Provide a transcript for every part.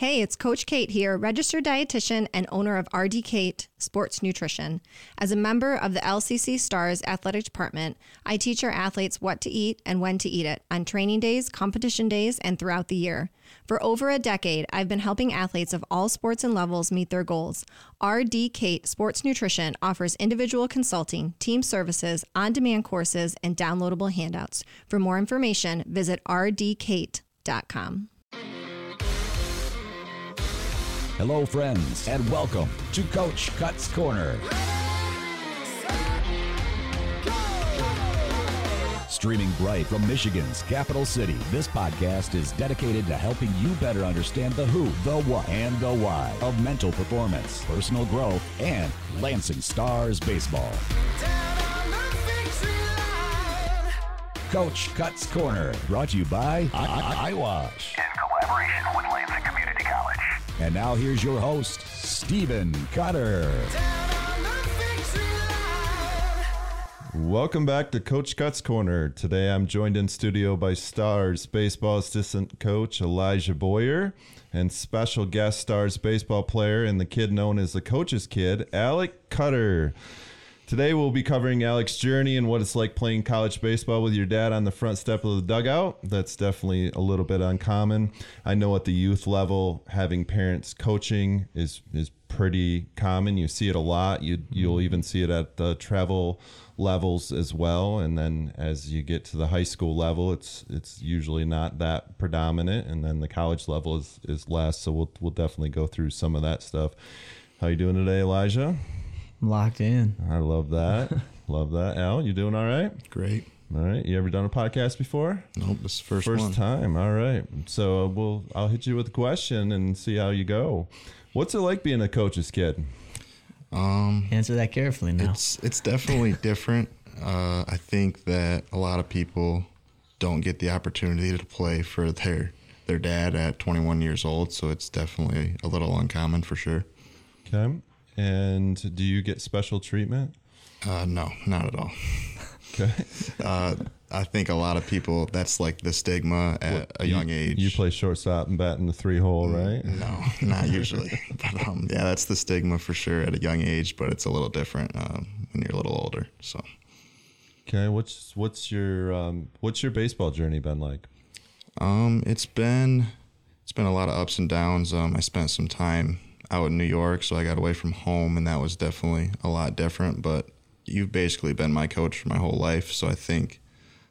Hey, it's Coach Kate here, registered dietitian and owner of RD Kate Sports Nutrition. As a member of the LCC Stars Athletic Department, I teach our athletes what to eat and when to eat it on training days, competition days, and throughout the year. For over a decade, I've been helping athletes of all sports and levels meet their goals. RD Kate Sports Nutrition offers individual consulting, team services, on demand courses, and downloadable handouts. For more information, visit rdkate.com. Hello, friends, and welcome to Coach Cuts Corner. Streaming bright from Michigan's capital city, this podcast is dedicated to helping you better understand the who, the what, and the why of mental performance, personal growth, and Lansing Stars baseball. Coach Cuts Corner, brought to you by iWash. in collaboration with. And now here's your host, Stephen Cutter. Welcome back to Coach Cuts Corner. Today I'm joined in studio by Stars baseball assistant coach Elijah Boyer and special guest Stars baseball player and the kid known as the coach's kid, Alec Cutter. Today we'll be covering Alec's journey and what it's like playing college baseball with your dad on the front step of the dugout. That's definitely a little bit uncommon. I know at the youth level, having parents coaching is is pretty common. You see it a lot. You you'll even see it at the travel levels as well. And then as you get to the high school level, it's it's usually not that predominant. And then the college level is is less. So we'll we'll definitely go through some of that stuff. How you doing today, Elijah? I'm locked in. I love that. love that. Al, you doing all right? Great. All right. You ever done a podcast before? Nope, this is the first, First one. time. All right. So uh, we'll I'll hit you with a question and see how you go. What's it like being a coach's kid? Um, Answer that carefully now. it's it's definitely different. Uh, I think that a lot of people don't get the opportunity to play for their their dad at 21 years old, so it's definitely a little uncommon for sure. Okay. And do you get special treatment? Uh, no, not at all. Okay. Uh, I think a lot of people that's like the stigma at a young You- age. You play shortstop and bat in the three hole, right? No, not usually. but um, yeah, that's the stigma for sure at a young age, but it's a little different um, when you're a little older. So. Okay. What's what's your um, what's your baseball journey been like? Um, it's been it's been a lot of ups and downs. Um, I spent some time out in New York, so I got away from home, and that was definitely a lot different. But you've basically been my coach for my whole life, so I think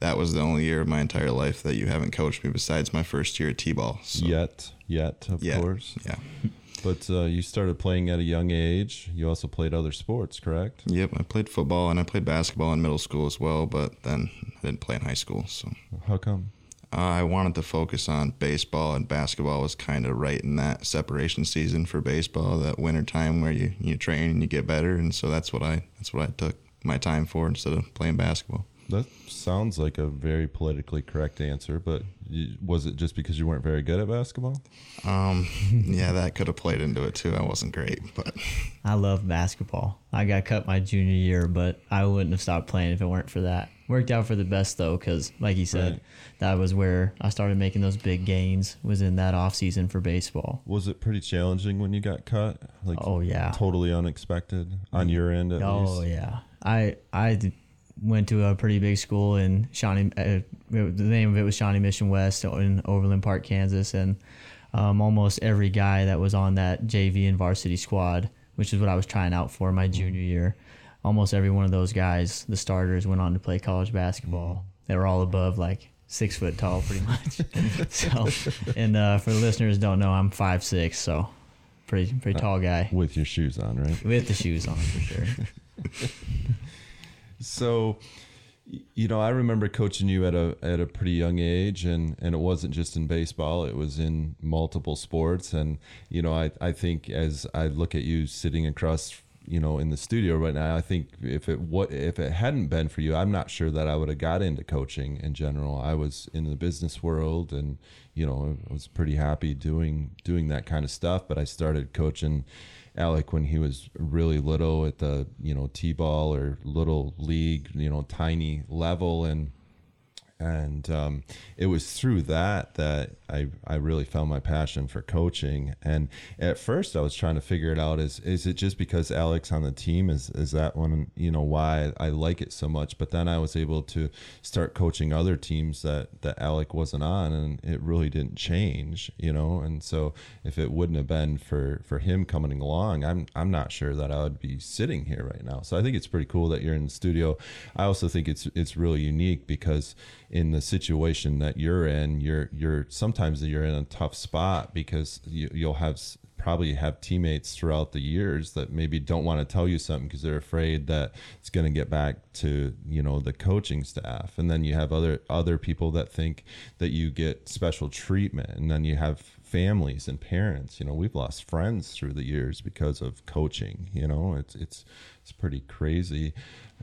that was the only year of my entire life that you haven't coached me besides my first year at T-ball. So, Yet, yet, of yeah, course. yeah, But uh, you started playing at a young age. You also played other sports, correct? yep. I played football and I played basketball in middle school as well, but then I didn't play in high school. So How come? Uh, I wanted to focus on baseball, and basketball was kind of right in that separation season for baseball, that winter time where you, you train and you get better, and so that's what I that's what I took my time for instead of playing basketball. That sounds like a very politically correct answer, but you, was it just because you weren't very good at basketball? Um, yeah, that could have played into it too. I wasn't great, but I love basketball. I got cut my junior year, but I wouldn't have stopped playing if it weren't for that. Worked out for the best though, because like you said, Right. that was where I started making those big gains. Was in that off season for baseball. Was it pretty challenging when you got cut? Like, Oh, yeah. totally unexpected on your end at Oh least. yeah, I went to a pretty big school in Shawnee. Uh, the name of it was Shawnee Mission West in Overland Park, Kansas, and um, almost every guy that was on that JV and varsity squad, which is what I was trying out for my junior year, almost every one of those guys, the starters, went on to play college basketball. They were all above like six foot tall, pretty much. so, and uh, for the listeners who don't know, I'm five six, so pretty pretty tall guy With your shoes on, right? with the shoes on for sure. So, you know, I remember coaching you at a at a pretty young age, and and it wasn't just in baseball; it was in multiple sports. And you know, I I think as I look at you sitting across, you know, in the studio right now, I think if it what if it hadn't been for you, I'm not sure that I would have got into coaching in general. I was in the business world, and you know, I was pretty happy doing doing that kind of stuff. But I started coaching. Alec when he was really little at the you know t-ball or little league you know tiny level and and um, it was through that that I, I really found my passion for coaching. And at first, I was trying to figure it out: is is it just because Alec's on the team is is that one you know why I like it so much? But then I was able to start coaching other teams that that Alec wasn't on, and it really didn't change, you know. And so if it wouldn't have been for for him coming along, I'm I'm not sure that I would be sitting here right now. So I think it's pretty cool that you're in the studio. I also think it's it's really unique because in the situation that you're in, you're you're sometimes you're in a tough spot because you, you'll have probably have teammates throughout the years that maybe don't want to tell you something because they're afraid that it's going to get back to you know the coaching staff. And then you have other other people that think that you get special treatment and then you have families and parents you know we've lost friends through the years because of coaching you know it's it's it's pretty crazy.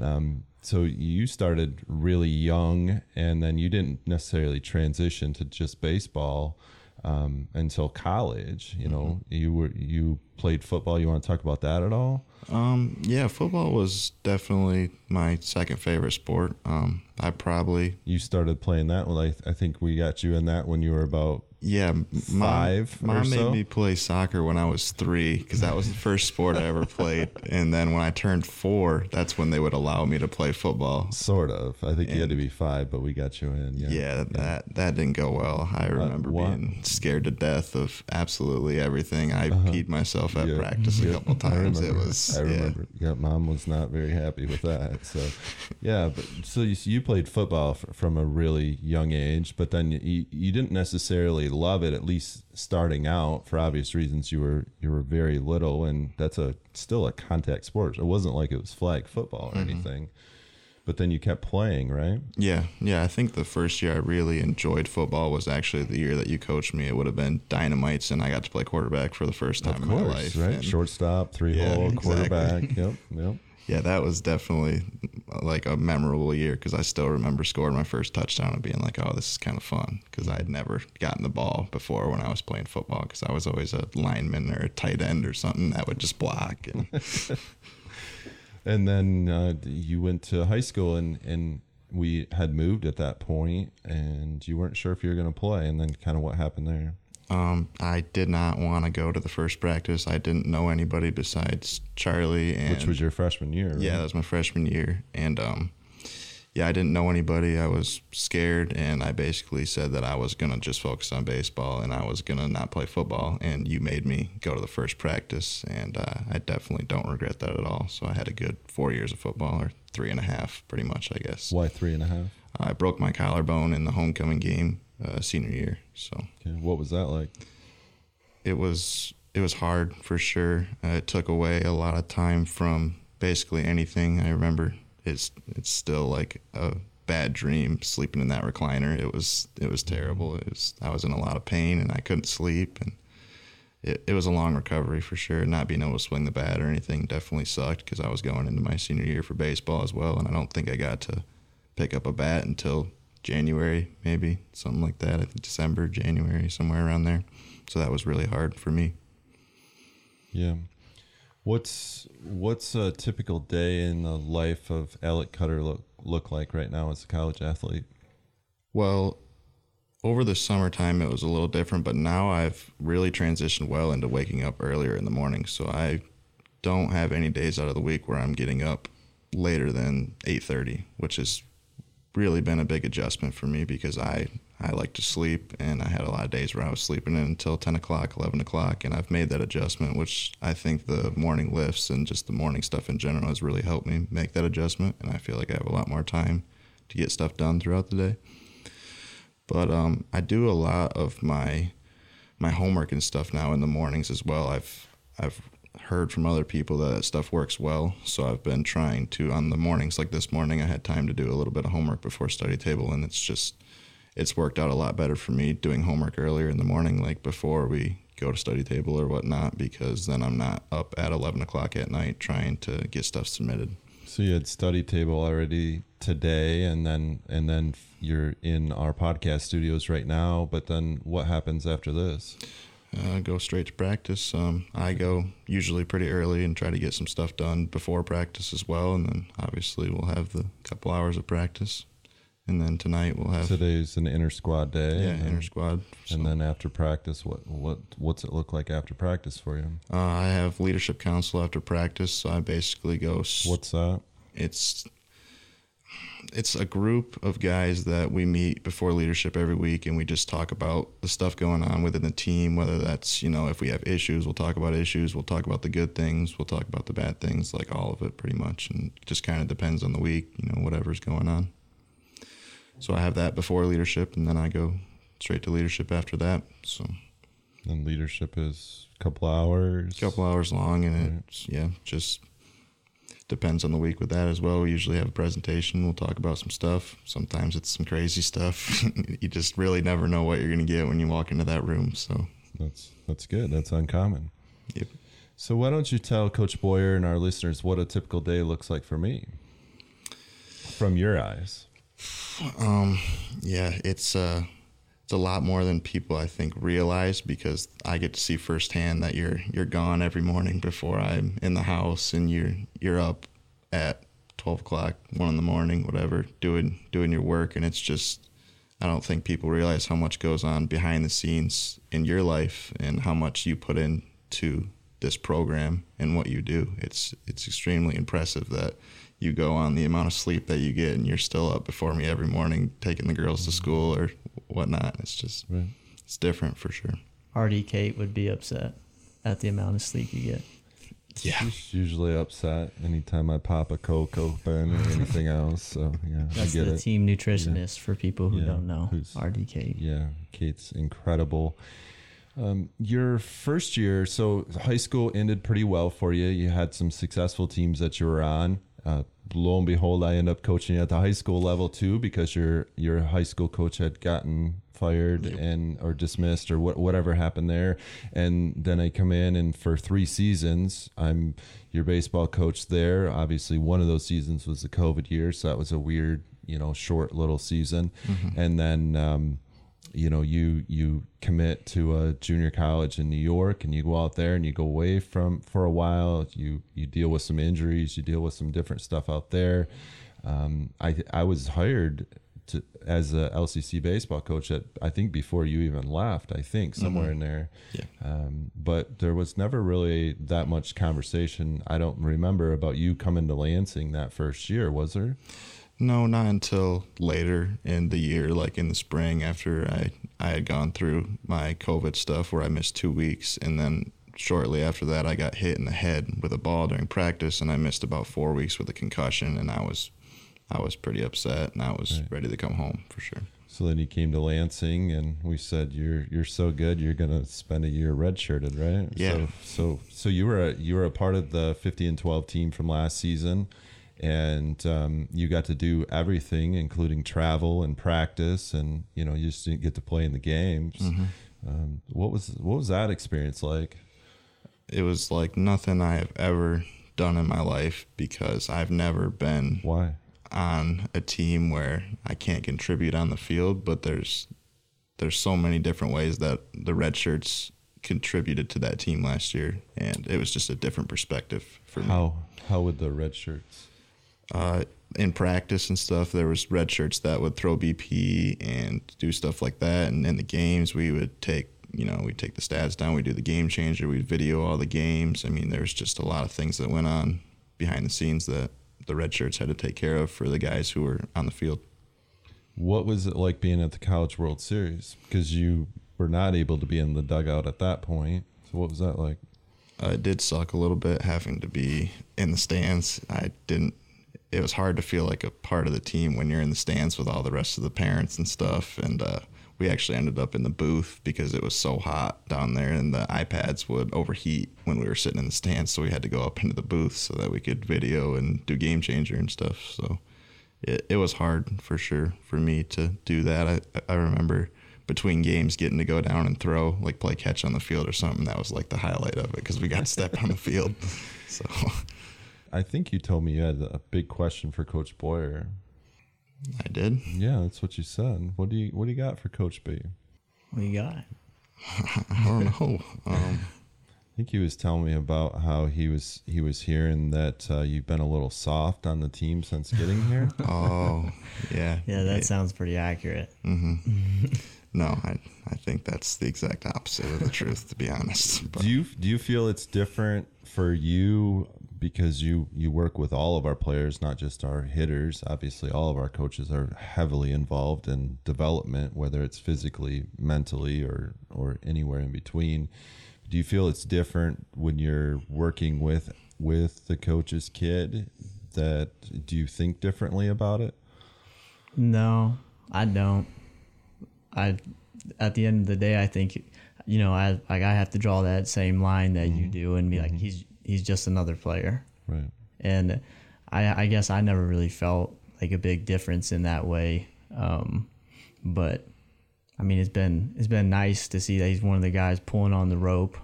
Um, so you started really young and then you didn't necessarily transition to just baseball um, until college you know. You were you played football. You want to talk about that at all? Um, yeah, football was definitely my second favorite sport. Um, I probably you started playing that when I, I think we got you in that when you were about yeah, m- Five Mom, made so? me play soccer when I was three because that was the first sport I ever played. And then when I turned four, that's when they would allow me to play football. sort of i think you had to be five but we got you in yeah Yeah, that that didn't go well. I remember what? being scared to death of absolutely everything. I peed myself at Uh-huh. Yeah. practice a Yeah. couple times. It was I yeah. remember. Yeah. mom was not very happy with that. So, yeah. But so you, so you played football f- from a really young age, but then you, you didn't necessarily love it. At least starting out, for obvious reasons, you were you were very little, and that's a still a contact sport. It wasn't like it was flag football or mm-hmm. anything. But then you kept playing, right? Yeah, yeah. I think the first year I really enjoyed football was actually the year that you coached me. It would have been dynamites, and I got to play quarterback for the first time Of in my life. right? And Shortstop, three Yeah, hole, exactly. quarterback. Yep, yep. Yeah, that was definitely like a memorable year because I still remember scoring my first touchdown and being like, "Oh, this is kind of fun," because I had never gotten the ball before when I was playing football because I was always a lineman or a tight end or something that would just block. And And then uh, you went to high school, and and we had moved at that point, and you weren't sure if you were going to play. And then kind of what happened there? Um, I did not want to go to the first practice. I didn't know anybody besides Charlie, and Which was your freshman year, right? yeah, that was my freshman year, and um, yeah, I didn't know anybody. I was scared, and I basically said that I was gonna just focus on baseball, and I was gonna not play football. And you made me go to the first practice, and uh, I definitely don't regret that at all. So I had a good four years of football, or three and a half, pretty much, I guess. Why three and a half? I broke my collarbone in the homecoming game uh, senior year, so Okay. What was that like? it was it was hard for sure. Uh, it took away a lot of time from basically anything. I remember it's it's still like a bad dream sleeping in that recliner. It was it was terrible. It was I was in a lot of pain and I couldn't sleep and it, it was a long recovery for sure. Not being able to swing the bat or anything definitely sucked because I was going into my senior year for baseball as well, and I don't think I got to pick up a bat until January, maybe something like that. I think December, January, somewhere around there. So that was really hard for me. Yeah. What's what's a typical day in the life of Alec Cutter look look like right now as a college athlete? Well, over the summertime, it was a little different, but now I've really transitioned well into waking up earlier in the morning. So I don't have any days out of the week where I'm getting up later than 8:30, which has really been a big adjustment for me because I I like to sleep, and I had a lot of days where I was sleeping in until 10 o'clock, 11 o'clock, and I've made that adjustment, which I think the morning lifts and just the morning stuff in general has really helped me make that adjustment, and I feel like I have a lot more time to get stuff done throughout the day. But um, I do a lot of my my homework and stuff now in the mornings as well. I've I've heard from other people that, that stuff works well, so I've been trying to on the mornings like this morning. I had time to do a little bit of homework before study table, and it's just it's worked out a lot better for me doing homework earlier in the morning, like before we go to study table or whatnot, because then I'm not up at eleven o'clock at night trying to get stuff submitted. So you had study table already today, and then and then you're in our podcast studios right now. But then what happens after this? Uh, go straight to practice. Um, I go usually pretty early and try to get some stuff done before practice as well, and then obviously we'll have the couple hours of practice, and then tonight we'll have Today's an inter squad day. yeah and inter squad. So, And then after practice, what what what's it look like after practice for you? uh, I have leadership council after practice, so I basically go. What's that? it's it's a group of guys that we meet before leadership every week and we just talk about the stuff going on within the team whether that's you know if we have issues we'll talk about issues we'll talk about the good things we'll talk about the bad things like all of it pretty much and just kind of depends on the week you know whatever's going on. So i have that before leadership and then i go straight to leadership after that so. And leadership is a couple hours. a couple hours long and it's yeah just depends on the week with that as well we usually have a presentation we'll talk about some stuff sometimes it's some crazy stuff you just really never know what you're going to get when you walk into that room so That's that's good. That's uncommon. yep. So why don't you tell Coach Boyer and our listeners what a typical day looks like for me? From your eyes. um yeah it's uh it's a lot more than people I think realize because I get to see firsthand that you're you're gone every morning before I'm in the house and you're you're up at twelve o'clock, one in the morning, whatever, doing doing your work and it's just I don't think people realize how much goes on behind the scenes in your life and how much you put into this program and what you do. It's it's extremely impressive that you go on the amount of sleep that you get and you're still up before me every morning taking the girls to school or whatnot. It's just Right. it's different for sure. RD Kate would be upset at the amount of sleep you get. Yeah. She's usually upset anytime I pop a Coke open or anything else. So yeah, That's I get the it. team nutritionist for people who Yeah, don't know. who's- RD Kate. Yeah, Kate's incredible. Um, your first year, so high school ended pretty well for you. You had some successful teams that you were on. Uh, lo and behold, I end up coaching at the high school level too because your your high school coach had gotten fired and or dismissed or what, whatever happened there. And then I come in and for three seasons, I'm your baseball coach there. Obviously, one of those seasons was the COVID year, so that was a weird, you know, short little season. And then. Um, you know you you commit to a junior college in New York and you go out there and you go away from for a while. You you deal with some injuries you deal with some different stuff out there. Um, I I was hired to as a LCC baseball coach at I think before you even left I think somewhere in there. Yeah. um, but there was never really that much conversation I don't remember about you coming to Lansing that first year was there No, not until later in the year, like in the spring after I, I had gone through my COVID stuff where I missed two weeks. And then shortly after that, I got hit in the head with a ball during practice and I missed about four weeks with a concussion. And I was, I was pretty upset and I was ready to come home for sure. So then you came to Lansing, and we said you're you're so good, you're gonna spend a year redshirted, right? Yeah. So so, so you were a, you were a part of the 50 and 12 team from last season, and um, you got to do everything, including travel and practice, and you know you just didn't get to play in the games. Um, what was what was that experience like? It was like nothing I have ever done in my life because I've never been Why? on a team where I can't contribute on the field, but there's there's so many different ways that the red shirts contributed to that team last year, and it was just a different perspective for me. How how would the red shirts? Uh, in practice and stuff, there was red shirts that would throw BP and do stuff like that, and in the games we would take. You know, we'd take the stats down, we'd do the game changer, we'd video all the games. I mean, there was just a lot of things that went on behind the scenes that the red shirts had to take care of for the guys who were on the field. What was it like being at the College World Series? Because you were not able to be in the dugout at that point. So what was that like? Uh, it did suck a little bit having to be in the stands. I didn't. It was hard to feel like a part of the team when you're in the stands with all the rest of the parents and stuff. And uh, we actually ended up in the booth because it was so hot down there, and the iPads would overheat when we were sitting in the stands. So we had to go up into the booth so that we could video and do game changer and stuff. So it, it was hard for sure for me to do that. I, I remember between games getting to go down and throw, like play catch on the field or something. That was like the highlight of it because we got to step on the field. So I think you told me you had a big question for Coach Boyer. I did. Yeah, that's what you said. What do you What do you got for Coach B? What do you got? I don't know. Um, think he was telling me about how he was he was hearing that uh, you've been a little soft on the team since getting here. Oh, yeah. Yeah, that It- sounds pretty accurate. no, I, I think that's the exact opposite of the truth, to be honest. But do you do you feel it's different for you because you you work with all of our players, not just our hitters? Obviously, all of our coaches are heavily involved in development, whether it's physically, mentally, or or anywhere in between. Do you feel it's different when you're working with with the coach's kid? That do you think differently about it? No, I don't. I at the end of the day, I think you know, I like I have to draw that same line that you mm-hmm. do and be like, mm-hmm. he's he's just another player. Right. and I, I guess I never really felt like a big difference in that way. Um, but I mean, it's been it's been nice to see that he's one of the guys pulling on the rope,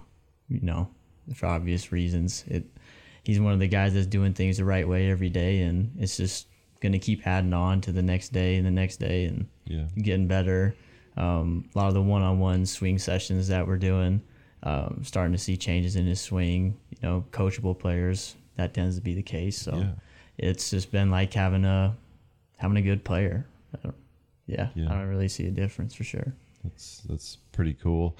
you know, for obvious reasons. It he's one of the guys that's doing things the right way every day, and it's just gonna keep adding on to the next day and the next day and Yeah. getting better. Um, a lot of the one-on-one swing sessions that we're doing, um, starting to see changes in his swing. You know, coachable players that tends to be the case. So Yeah. it's just been like having a having a good player. I don't- yeah, Yeah. I don't really see a difference for sure. That's that's pretty cool.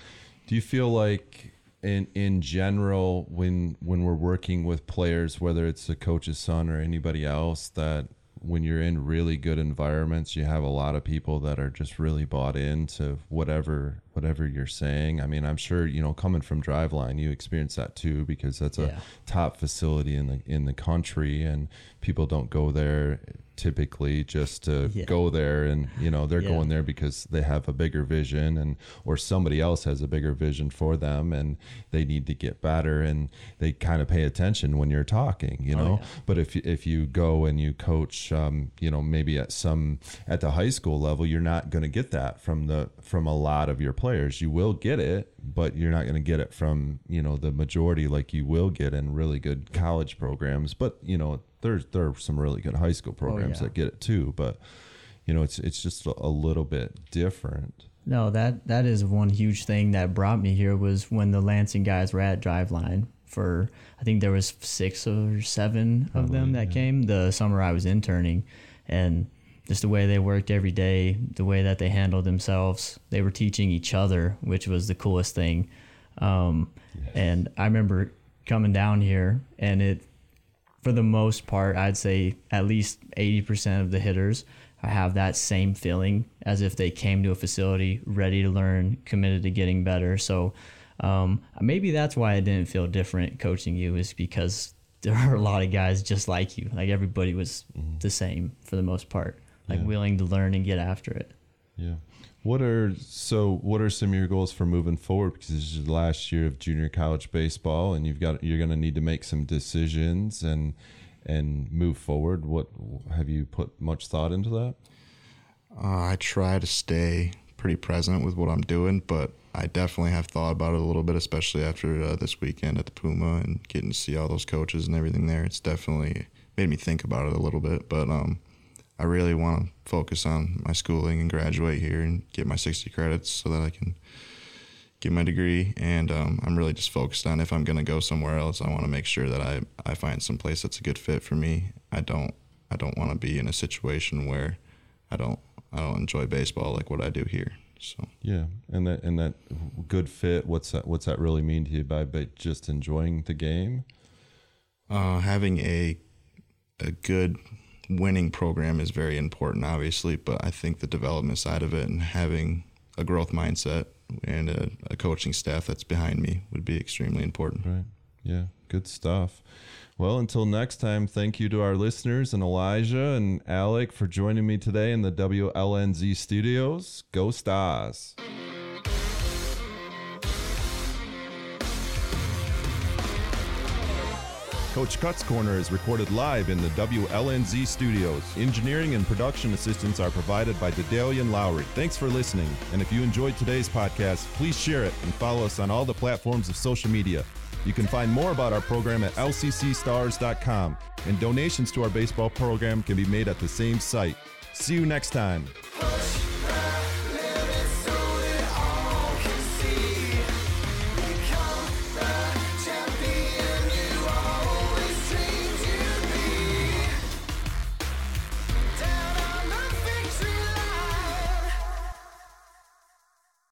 Do you feel like in in general when when we're working with players, whether it's the coach's son or anybody else, that when you're in really good environments, you have a lot of people that are just really bought into whatever whatever you're saying. I mean, I'm sure you know coming from Driveline, you experience that too because that's a Yeah. top facility in the in the country, and people don't go there typically just to Yeah. go there and you know they're Yeah. going there because they have a bigger vision and or somebody else has a bigger vision for them and they need to get better and they kind of pay attention when you're talking you Oh, know yeah. but if if you go and you coach um, you know maybe at some at the high school level you're not going to get that from the from a lot of your players you will get it but you're not going to get it from you know the majority like you will get in really good college programs but you know there's there are some really good high school oh, programs yeah. that get it too but you know it's it's just a, a little bit different No, that that is one huge thing that brought me here was when the Lansing guys were at Driveline for I think there was six or seven of oh, them that came the summer I was interning, and just the way they worked every day, the way that they handled themselves, they were teaching each other, which was the coolest thing. Um, And I remember coming down here, and it for the most part, I'd say at least 80% of the hitters have that same feeling as if they came to a facility ready to learn, committed to getting better. So um, maybe that's why I didn't feel different coaching you, is because there are a lot of guys just like you. Like everybody was the same for the most part, like Yeah. willing to learn and get after it. Yeah. What are so? What are some of your goals for moving forward? Because this is the last year of junior college baseball, and you've got you're going to need to make some decisions and and move forward. What have you put much thought into that? Uh, I try to stay pretty present with what I'm doing, but I definitely have thought about it a little bit, especially after uh, this weekend at the Puma and getting to see all those coaches and everything there. It's definitely made me think about it a little bit, but um, I really want to focus on my schooling and graduate here and get my 60 credits so that I can get my degree. And um, I'm really just focused on if I'm going to go somewhere else, I want to make sure that I, I find some place that's a good fit for me. I don't I don't want to be in a situation where I don't I don't enjoy baseball like what I do here. So Yeah, and that and that good fit. What's that? What's that really mean to you by, just enjoying the game? uh, having a a good winning program is very important, obviously. But I think the development side of it and having a growth mindset and a, a coaching staff that's behind me would be extremely important. Right. Yeah. Good stuff. Well, until next time, thank you to our listeners and Elijah and Alec for joining me today in the WLNZ studios. Go Stars. Coach Cut's Corner is recorded live in the WLNZ studios. Engineering and production assistance are provided by Dedalian Lowry. Thanks for listening. And if you enjoyed today's podcast, please share it and follow us on all the platforms of social media. You can find more about our program at lccstars.com, and donations to our baseball program can be made at the same site. See you next time.